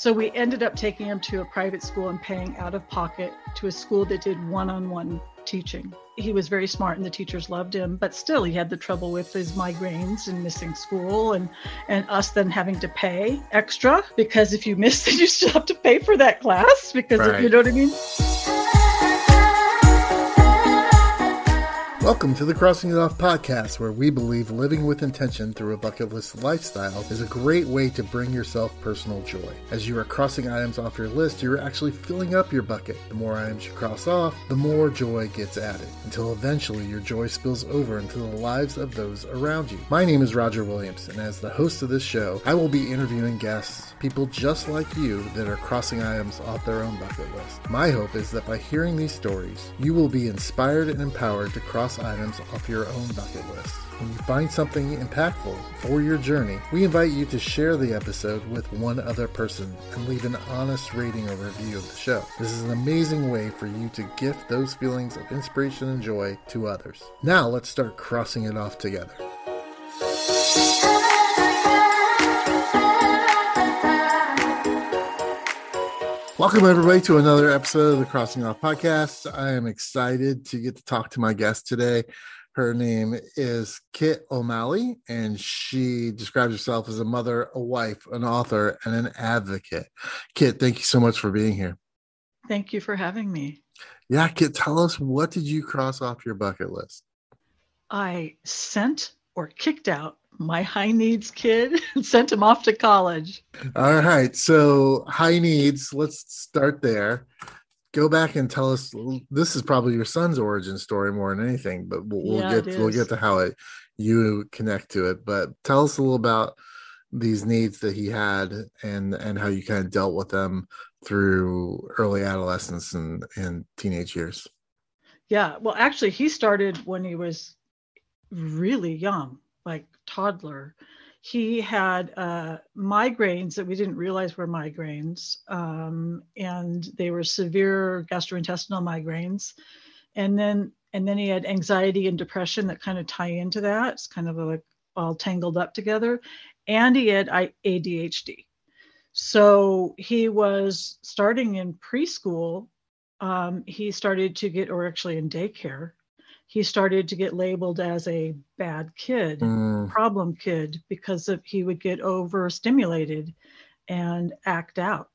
So we ended up taking him to a private school and paying out of pocket to a school that did one on one teaching. He was very smart and the teachers loved him, but still he had the trouble with his migraines and missing school and, and us then having to pay extra because if you miss then you still have to pay for that class because right. of, you know what I mean? Welcome to the Crossing It Off podcast, where we believe living with intention through a bucket list lifestyle is a great way to bring yourself personal joy. As you are crossing items off your list, you're actually filling up your bucket. The more items you cross off, the more joy gets added, until eventually your joy spills over into the lives of those around you. My name is Roger Williams, and as the host of this show, I will be interviewing guests, people just like you that are crossing items off their own bucket list. My hope is that by hearing these stories, you will be inspired and empowered to cross items off your own bucket list. When you find something impactful for your journey, we invite you to share the episode with one other person and leave an honest rating or review of the show. This is an amazing way for you to gift those feelings of inspiration and joy to others. Now let's start crossing it off together. Welcome, everybody, to another episode of the Crossing Off Podcast. I am excited to get to talk to my guest today. Her name is Kitt O'Malley, and she describes herself as a mother, a wife, an author, and an advocate. Kitt, thank you so much for being here. Thank you for having me. Yeah, Kitt, tell us what did you cross off your bucket list? I sent or kicked out my high needs kid and sent him off to college. All right. So, high needs, let's start there. Go back and tell us this is probably your son's origin story more than anything, but we'll, we'll get we'll get to how it you connect to it. But tell us a little about these needs that he had and and how you kind of dealt with them through early adolescence and and teenage years. Yeah, well actually he started when he was really young like toddler, he had uh, migraines that we didn't realize were migraines, um, and they were severe gastrointestinal migraines. And then and then he had anxiety and depression that kind of tie into that. It's kind of like all tangled up together. And he had ADHD. So he was starting in preschool. Um, he started to get, or actually in daycare, he started to get labeled as a bad kid, mm. problem kid, because of, he would get overstimulated and act out.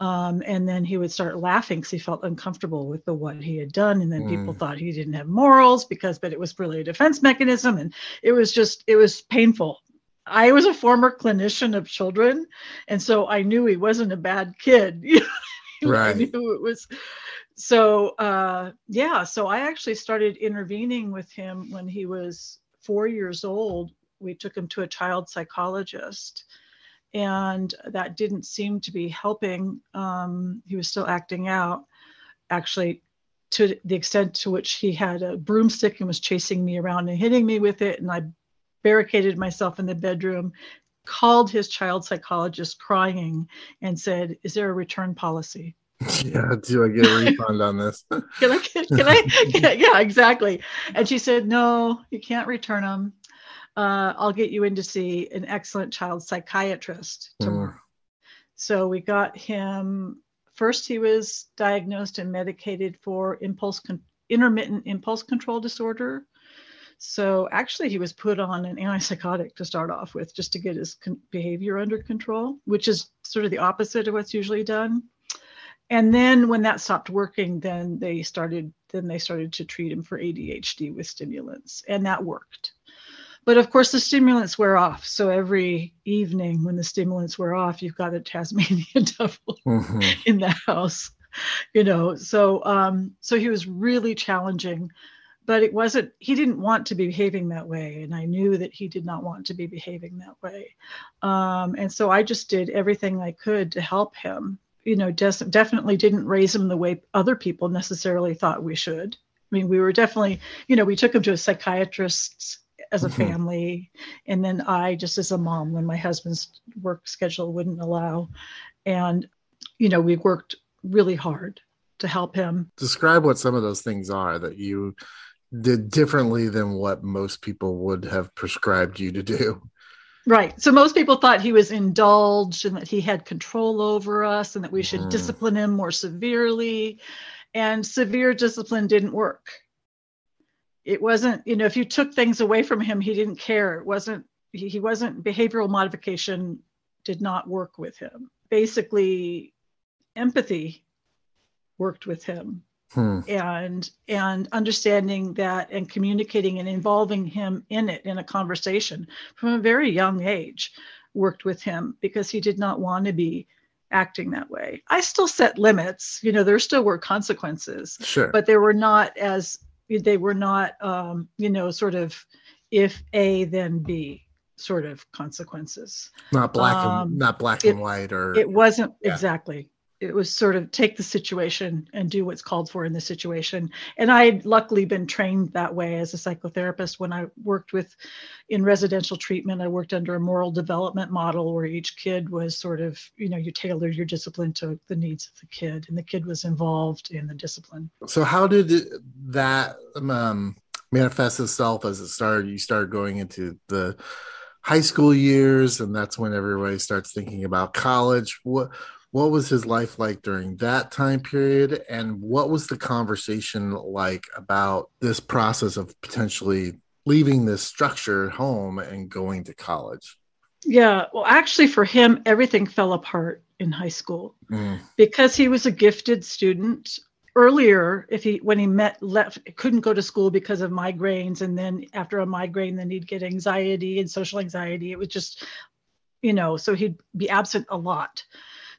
Um, and then he would start laughing because he felt uncomfortable with the what he had done. And then mm. people thought he didn't have morals because, but it was really a defense mechanism. And it was just, it was painful. I was a former clinician of children, and so I knew he wasn't a bad kid. right. I knew it was so uh, yeah, so I actually started intervening with him when he was four years old. We took him to a child psychologist, and that didn't seem to be helping. Um, he was still acting out. Actually, to the extent to which he had a broomstick and was chasing me around and hitting me with it, and I barricaded myself in the bedroom called his child psychologist crying and said, Is there a return policy? Yeah do i get a refund on this? Can i can i? Can, yeah exactly. And she said no you can't return them uh, i'll get you in to see an excellent child psychiatrist tomorrow. Mm. so we got him first he was diagnosed and medicated for impulse con- intermittent impulse control disorder. So actually he was put on an antipsychotic to start off with just to get his con- behavior under control which is sort of the opposite of what's usually done and then when that stopped working then they started then they started to treat him for adhd with stimulants and that worked. But of course the stimulants wear off. So every evening when the stimulants wear off you've got a tasmanian devil mm-hmm. in the house you know. So um so he was really challenging but it wasn't he didn't want to be behaving that way and i knew that he did not want to be behaving that way. Um, and so i just did everything i could to help him you know, des- definitely didn't raise him the way other people necessarily thought we should. I mean, we were definitely, you know, we took him to a psychiatrist as a mm-hmm. family, and then I just as a mom when my husband's work schedule wouldn't allow, and you know, we worked really hard to help him. Describe what some of those things are that you did differently than what most people would have prescribed you to do. Right. So most people thought he was indulged and that he had control over us and that we should mm. discipline him more severely. And severe discipline didn't work. It wasn't, you know, if you took things away from him, he didn't care. It wasn't, he, he wasn't, behavioral modification did not work with him. Basically, empathy worked with him hmm. and and understanding that and communicating and involving him in it in a conversation from a very young age worked with him because he did not want to be acting that way. I still set limits, you know, there still were consequences, sure. but they were not as they were not um, you know, sort of if A then B sort of consequences. Not black um, and not black it, and white or it wasn't yeah. exactly it was sort of take the situation and do what's called for in the situation. And I had luckily been trained that way as a psychotherapist when I worked with in residential treatment. I worked under a moral development model where each kid was sort of, you know, you tailored your discipline to the needs of the kid, and the kid was involved in the discipline. So, how did that um, manifest itself as it started? You started going into the high school years, and that's when everybody starts thinking about college. What what was his life like during that time period? And what was the conversation like about this process of potentially leaving this structure home and going to college? Yeah well actually for him everything fell apart in high school mm. because he was a gifted student. Earlier if he when he met left couldn't go to school because of migraines and then after a migraine then he'd get anxiety and social anxiety. It was just you know so he'd be absent a lot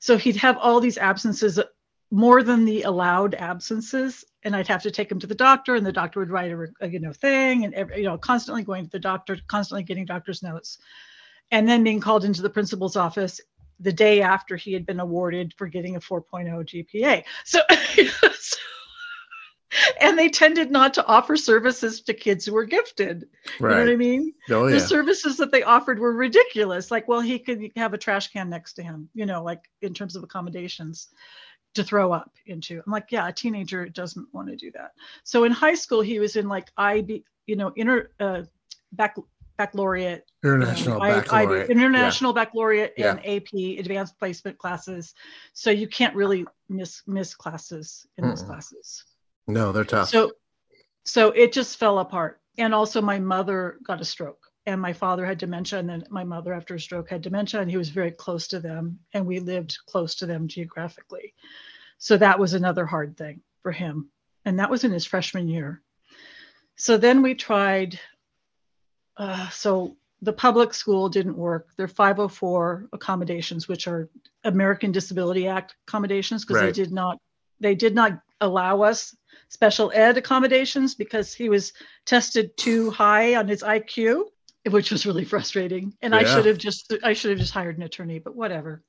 so he'd have all these absences more than the allowed absences and i'd have to take him to the doctor and the doctor would write a, a you know thing and every, you know constantly going to the doctor constantly getting doctor's notes. And then being called into the principal's office the day after he had been awarded for getting a 4.0 gpa so, so and they tended not to offer services to kids who were gifted. Right. You know what I mean? Oh, yeah. the services that they offered were ridiculous. Like, well, he could have a trash can next to him, you know, like in terms of accommodations to throw up into. I'm like, yeah, a teenager doesn't want to do that. So in high school, he was in like IB, you know, inner uh, back baccalaureate, international you know, baccalaureate, IB, international yeah. baccalaureate yeah. and AP advanced placement classes. So you can't really miss miss classes in mm those classes. No, they're tough. So so it just fell apart. And also my mother got a stroke and my father had dementia and then my mother after a stroke had dementia and he was very close to them and we lived close to them geographically. So that was another hard thing for him. And that was in his freshman year. So then we tried uh, so the public school didn't work. They're 504 accommodations, which are American Disability Act accommodations, because right. they did not they did not allow us special ed accommodations because he was tested too high on his IQ, which was really frustrating. And yeah. I should have just I should have just hired an attorney, but whatever.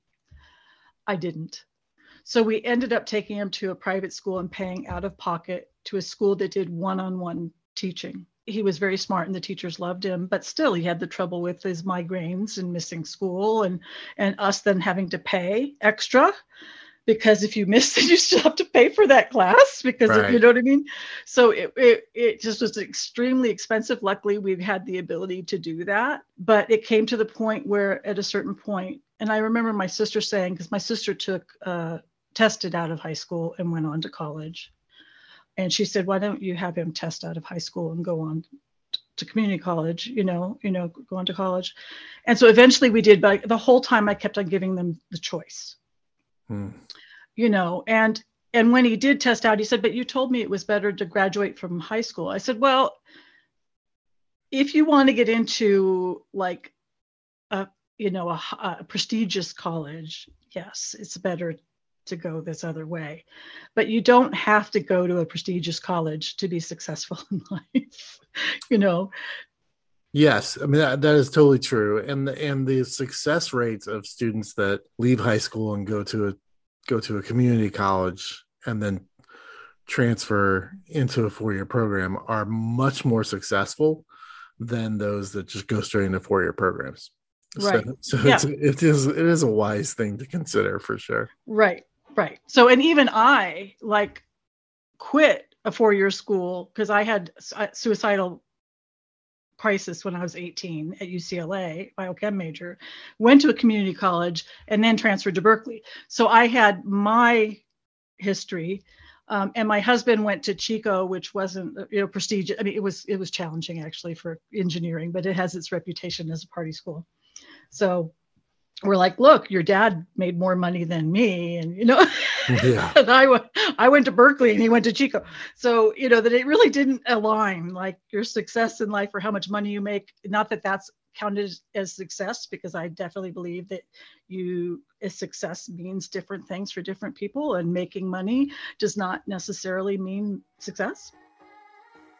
I didn't. So we ended up taking him to a private school and paying out of pocket to a school that did one-on-one teaching. He was very smart and the teachers loved him, but still he had the trouble with his migraines and missing school and and us then having to pay extra because if you miss it, you still have to pay for that class because right. you know what I mean. So it, it it just was extremely expensive. Luckily, we had the ability to do that, but it came to the point where at a certain point, and I remember my sister saying because my sister took uh, tested out of high school and went on to college, and she said, "Why don't you have him test out of high school and go on to community college you know you know going to college and so eventually we did but the whole time i kept on giving them the choice Hmm. You know, and and when he did test out, he said, "But you told me it was better to graduate from high school." I said, "Well, if you want to get into like a you know a, a prestigious college, yes, it's better to go this other way. But you don't have to go to a prestigious college to be successful in life. you know, Yes, I mean that, that is totally true, and the, and the success rates of students that leave high school and go to a go to a community college and then transfer into a four year program are much more successful than those that just go straight into four year programs. Right. So, so yeah. it's, it is it is a wise thing to consider for sure. Right. Right. So and even I like quit a four year school because I had suicidal crisis when I was 18 at UCLA, biochem major, went to a community college, and then transferred to Berkeley. So I had my history. Um, and my husband went to Chico, which wasn't you know prestigious. I mean, it was it was challenging actually for engineering, but it has its reputation as a party school. So we're like, look, your dad made more money than me, and you know, yeah. and I went, I went to Berkeley, and he went to Chico. So you know that it really didn't align. Like your success in life or how much money you make. Not that that's counted as success, because I definitely believe that you a success means different things for different people, and making money does not necessarily mean success.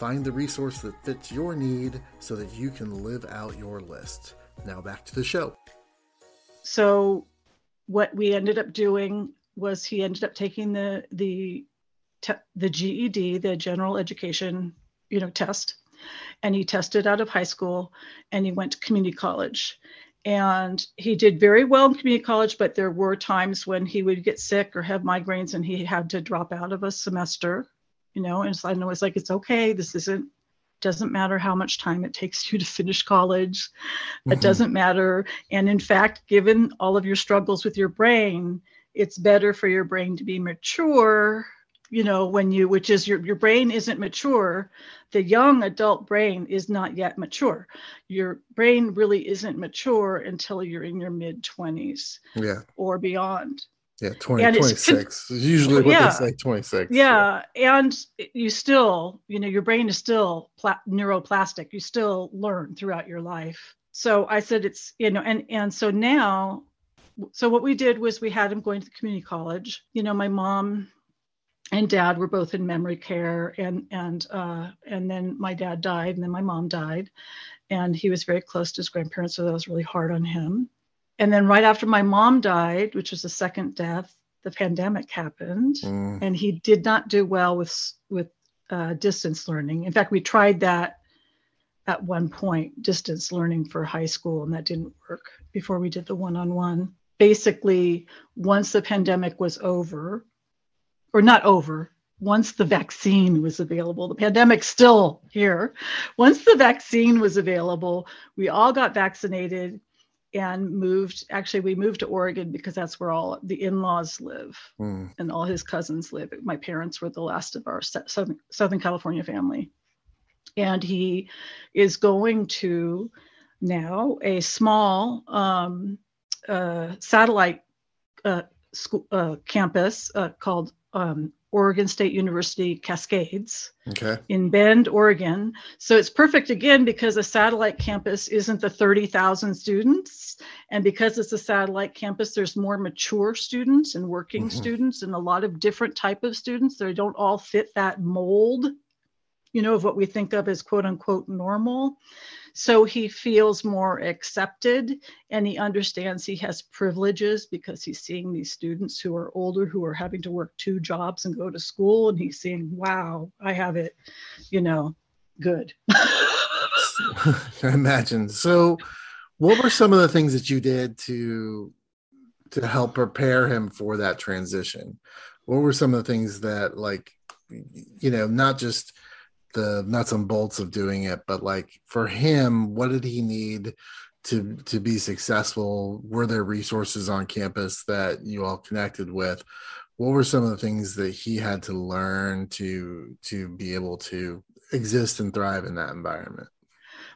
Find the resource that fits your need so that you can live out your list. Now back to the show. So, what we ended up doing was he ended up taking the the the GED, the general education, you know, test, and he tested out of high school, and he went to community college, and he did very well in community college. But there were times when he would get sick or have migraines, and he had to drop out of a semester you know and so i know it's like it's okay this isn't doesn't matter how much time it takes you to finish college. Mm-hmm. it doesn't matter. And in fact given all of your struggles with your brain it's better for your brain to be mature you know when you which is your your brain isn't mature. The young adult brain is not yet mature. Your brain really isn't mature until you're in your mid 20s yeah. or beyond yeah, 20, 26 is usually what yeah, they say 26. Yeah. yeah. And you still, you know, your brain is still pla- neuroplastic. You still learn throughout your life. So I said it's, you know, and and so now so what we did was we had him going to the community college. You know, my mom and dad were both in memory care and and uh and then my dad died and then my mom died and he was very close to his grandparents so that was really hard on him and then right after my mom died, which was the second death, the pandemic happened, mm. and he did not do well with with uh, distance learning. In fact, we tried that at one point, distance learning for high school, and that didn't work before we did the one-on-one. Basically, once the pandemic was over, or not over, once the vaccine was available, the pandemic's still here. Once the vaccine was available, we all got vaccinated and moved actually we moved to oregon because that's where all the in-laws live mm. and all his cousins live my parents were the last of our southern, southern california family and he is going to now a small um, uh, satellite uh, school, uh, campus uh, called um, Oregon State University Cascades okay. in Bend, Oregon. So it's perfect again because a satellite campus isn't the 30,000 students. And because it's a satellite campus, there's more mature students and working mm-hmm. students and a lot of different type of students. They don't all fit that mold, you know, of what we think of as quote unquote normal. So he feels more accepted and he understands he has privileges because he's seeing these students who are older who are having to work two jobs and go to school. And he's seeing wow, I have it, you know, good. I imagine. So, what were some of the things that you did to to help prepare him for that transition? What were some of the things that, like, you know, not just the nuts and bolts of doing it but like for him what did he need to to be successful? Were there resources on campus that you all connected with? What were some of the things that he had to learn to to be able to exist and thrive in that environment?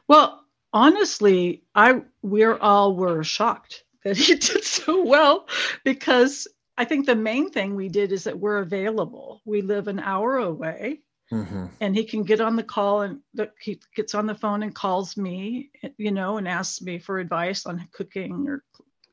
Well honestly i we're all were shocked that he did so well because i think the main thing we did is that we're available. We live an hour away Mm-hmm. And he can get on the call and the, he gets on the phone and calls me, you know, and asks me for advice on cooking or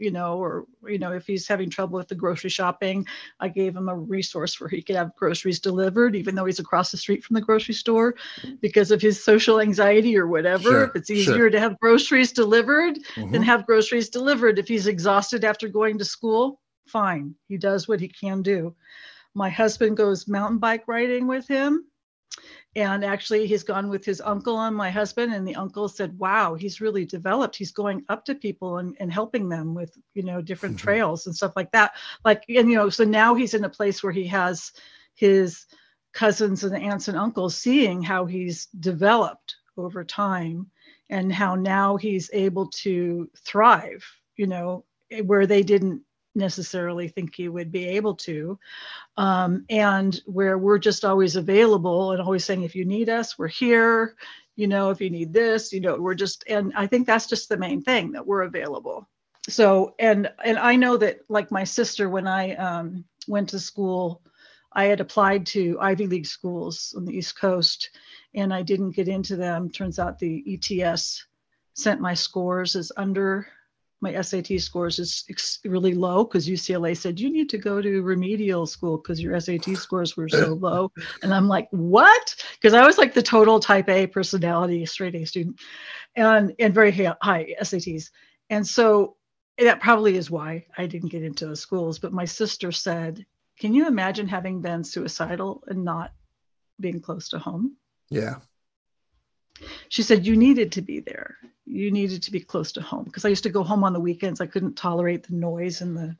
you know, or, you know, if he's having trouble with the grocery shopping, I gave him a resource where he could have groceries delivered, even though he's across the street from the grocery store because of his social anxiety or whatever. Sure, if it's easier sure. to have groceries delivered, Mhm. then have groceries delivered. If he's exhausted after going to school, fine. He does what he can do. My husband goes mountain bike riding with him. And actually, he's gone with his uncle and my husband, and the uncle said, "Wow, he's really developed. He's going up to people and, and helping them with, you know, different Mhm. trails and stuff like that. Like, and you know, so now he's in a place where he has his cousins and aunts and uncles seeing how he's developed over time and how now he's able to thrive, you know, where they didn't necessarily think he would be able to. Um, and where we're just always available and always saying, if you need us, we're here. You know, if you need this, you know, we're just, and I think that's just the main thing that we're available. So, and, and I know that like my sister, when I um, went to school, I had applied to Ivy League schools on the East Coast and I didn't get into them. Turns out the ETS sent my scores as under my SAT scores is ex- really low because UCLA said you need to go to remedial school because your SAT scores were so low. And I'm like, what? Because I was like the total type A personality, straight A student, and and very high, high SATs. And so that probably is why I didn't get into the schools. But my sister said, can you imagine having been suicidal and not being close to home? Yeah. She said you needed to be there. You needed to be close to home. Because i used to go home on the weekends. I couldn't tolerate the noise and the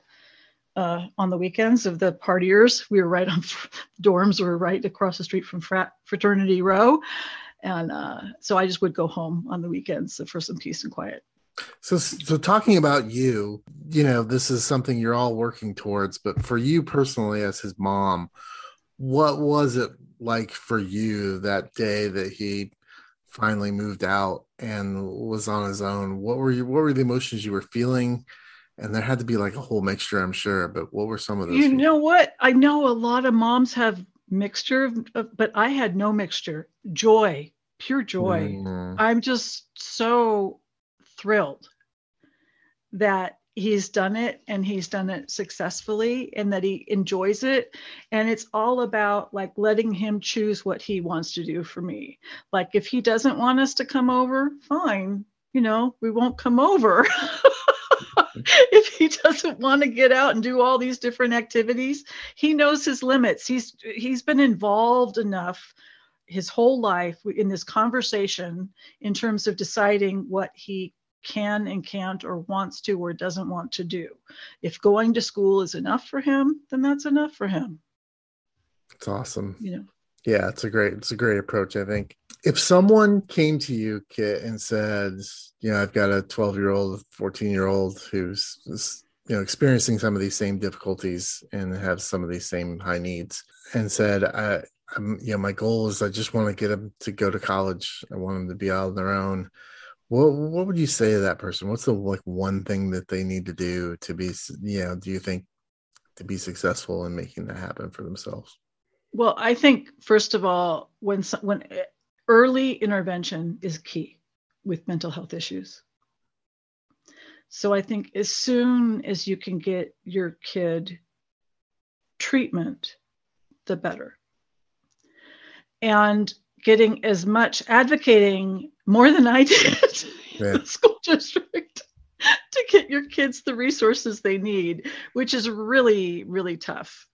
uh, on the weekends of the partiers. We were right on dorms. Were right across the street from frat fraternity row. And uh, so i just would go home on the weekends for some peace and quiet. So, so talking about you, you know, this is something you're all working towards, but for you personally, as his mom, what was it like for you that day that he finally moved out and was on his own? What were you, what were the emotions you were feeling? And there had to be like a whole mixture, I'm sure, but what were some of those? you know what i know a lot of moms have mixture of, but i had no mixture joy pure joy Mm, I'm just so thrilled that he's done it and he's done it successfully and that he enjoys it. And it's all about like letting him choose what he wants to do for me. Like if he doesn't want us to come over, fine, you know, we won't come over. if he doesn't want to get out and do all these different activities, he knows his limits. He's he's been involved enough his whole life in this conversation in terms of deciding what he can and can't or wants to or doesn't want to do. If going to school is enough for him, then that's enough for him. it's awesome. You know, Yeah, it's a great it's a great approach, I think. If someone came to you, Kitt, and said, you know, I've got a 12 year old, 14 year old who's is, you know experiencing some of these same difficulties and have some of these same high needs, and said, I, I'm, you know, my goal is I just want to get them to go to college. I want them to be out on their own. What what would you say to that person? What's the like one thing that they need to do to be, you know, do you think to be successful in making that happen for themselves? well, I think first of all, when when eh, early intervention is key with mental health issues. So I think as soon as you can get your kid treatment, the better. And getting as much advocating more than I did Yeah. in the school district to get your kids the resources they need, which is really, really tough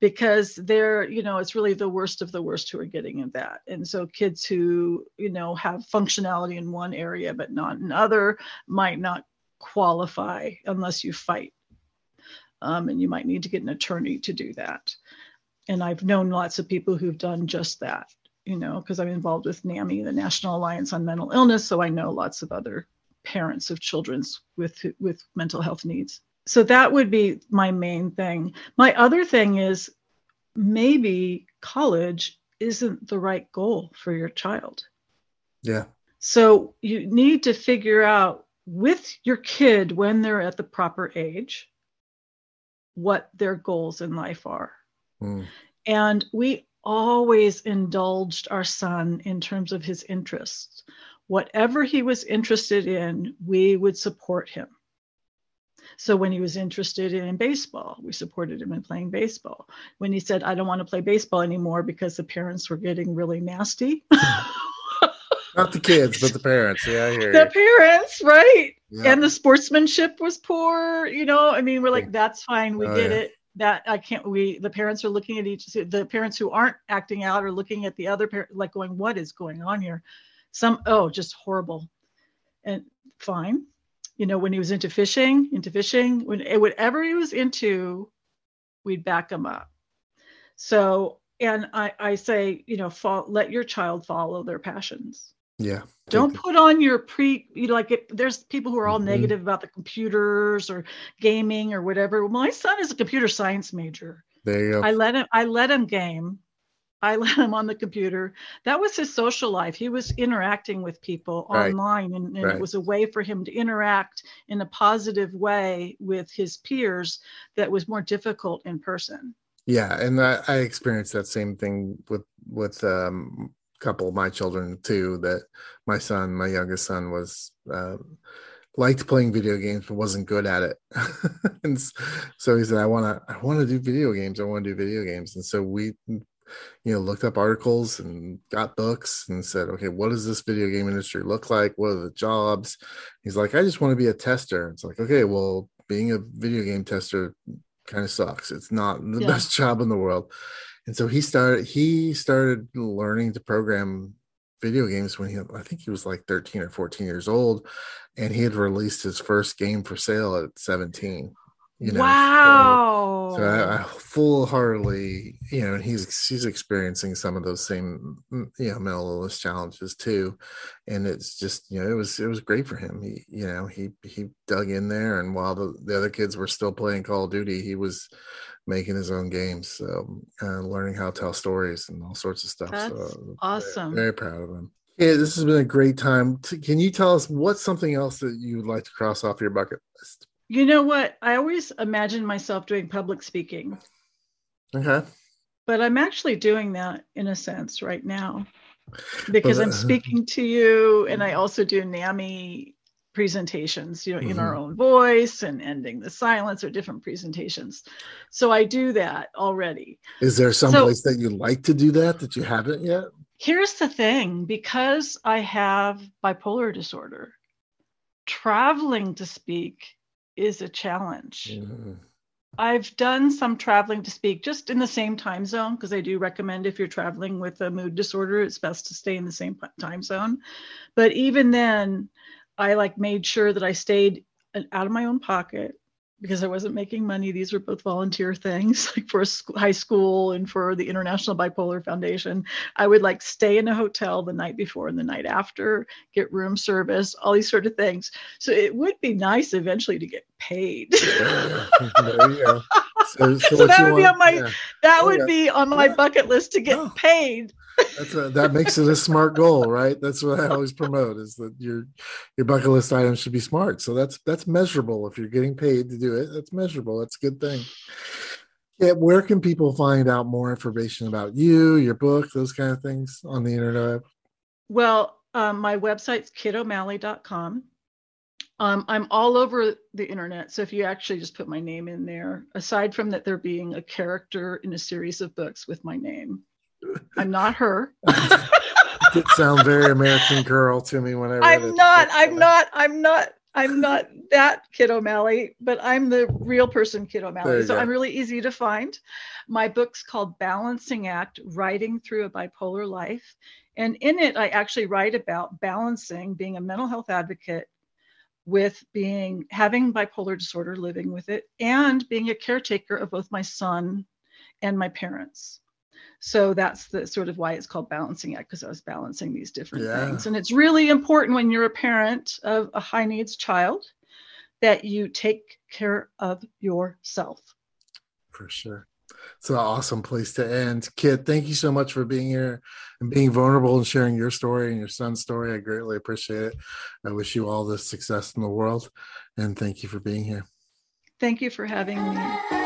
because they're, you know, it's really the worst of the worst who are getting in that. And so kids who, you know, have functionality in one area but not in other might not qualify unless you fight. Um, and you might need to get an attorney to do that. And I've known lots of people who've done just that, you know, because I'm involved with NAMI, the National Alliance on Mental Illness. So I know lots of other parents of children's with with mental health needs. So that would be my main thing. My other thing is maybe college isn't the right goal for your child. Yeah. So you need to figure out with your kid when they're at the proper age what their goals in life are. Mm. And we always indulged our son in terms of his interests. Whatever he was interested in, we would support him. So when he was interested in baseball, we supported him in playing baseball. When he said, I don't want to play baseball anymore because the parents were getting really nasty. Not the kids, but the parents. Yeah, I hear the you. parents, right? Yeah. And the sportsmanship was poor. You know, I mean, we're like, that's fine. We Oh, get yeah. it. That I can't. We the parents are looking at each. The parents who aren't acting out are looking at the other parent, like going, "What is going on here?" Some oh, just horrible. And fine, you know, when he was into fishing, into fishing, when eh, whatever he was into, we'd back him up. So, and I I say, you know, fall, let your child follow their passions Yeah. don't put on your pre you know, like it, there's people who are all Mhm. negative about the computers or gaming or whatever my son is a computer science major There you go. i let him i let him game i let him on the computer that was his social life he was interacting with people Right. online and, and Right. it was a way for him to interact in a positive way with his peers that was more difficult in person Yeah, and I, I experienced that same thing with with um, couple of my children too. That my son, my youngest son, was uh, liked playing video games but wasn't good at it, and so he said, "I want to, I want to do video games. I want to do video games." And so we, you know, looked up articles and got books and said, "Okay, what does this video game industry look like? What are the jobs?" He's like, "I just want to be a tester." It's like, okay, well, being a video game tester kind of sucks. It's not the Yeah. best job in the world. And so he started he started learning to program video games when he I think he was like 13 or 14 years old and he had released his first game for sale at 17. You know. wow So, I, I full heartedly, you know, he's he's experiencing some of those same mm, you know mental illness challenges too. And it's just, you know, it was it was great for him. He, you know, he he dug in there and while the, the other kids were still playing Call of Duty, he was making his own games, so uh, learning how to tell stories and all sorts of stuff. That's so awesome. Very, very proud of him. Yeah, this has been a great time. Can you tell us what's something else that you would like to cross off your bucket list? You know what? I always imagine myself doing public speaking, Okay. but I'm actually doing that in a sense right now because I'm speaking to you and I also do NAMI presentations, you know, in Mm-hmm. our own voice and ending the silence or different presentations. So I do that already. Is there some So- place that you like to do that that you haven't yet? Here's the thing because I have bipolar disorder, traveling to speak is a challenge. Mhm. I've done some traveling to speak just in the same time zone because I do recommend if you're traveling with a mood disorder, it's best to stay in the same time zone. But even then, I like made sure that I stayed uh, out of my own pocket because I wasn't making money. These were both volunteer things, like for a sc- high school and for the International Bipolar Foundation. I would like stay in a hotel the night before and the night after, get room service, all these sort of things. So it would be nice eventually to get paid. Yeah, there you go. So, So what that you would be on my- yeah, That Oh, would be on my bucket list to get Oh. paid. A, that makes it a smart goal, right? That's what I always promote: is that your your bucket list items should be smart. So that's that's measurable. If you're getting paid to do it, that's measurable. That's a good thing. Yeah, where can people find out more information about you, your book, those kind of things on the internet? Well, um, my website's kittomalley.com. Um, I'm all over the internet. So if you actually just put my name in there, aside from that there being a character in a series of books with my name, I'm not her. It sound very American Girl to me when I read I'm not, I'm not, I'm not, I'm not that Kitt O'Malley, but I'm the real person, Kitt O'Malley. So go. I'm really easy to find. My book's called Balancing Act Writing Through a Bipolar Life. And in it, I actually write about balancing being a mental health advocate with being having bipolar disorder, living with it, and being a caretaker of both my son and my parents. So that's the sort of why it's called balancing act because I was balancing these different Yeah. things. And it's really important when you're a parent of a high needs child that you take care of yourself. For sure. It's an awesome place to end. Kitt thank you so much for being here and being vulnerable and sharing your story and your son's story. I greatly appreciate it. I wish you all the success in the world and thank you for being here. Thank you for having me.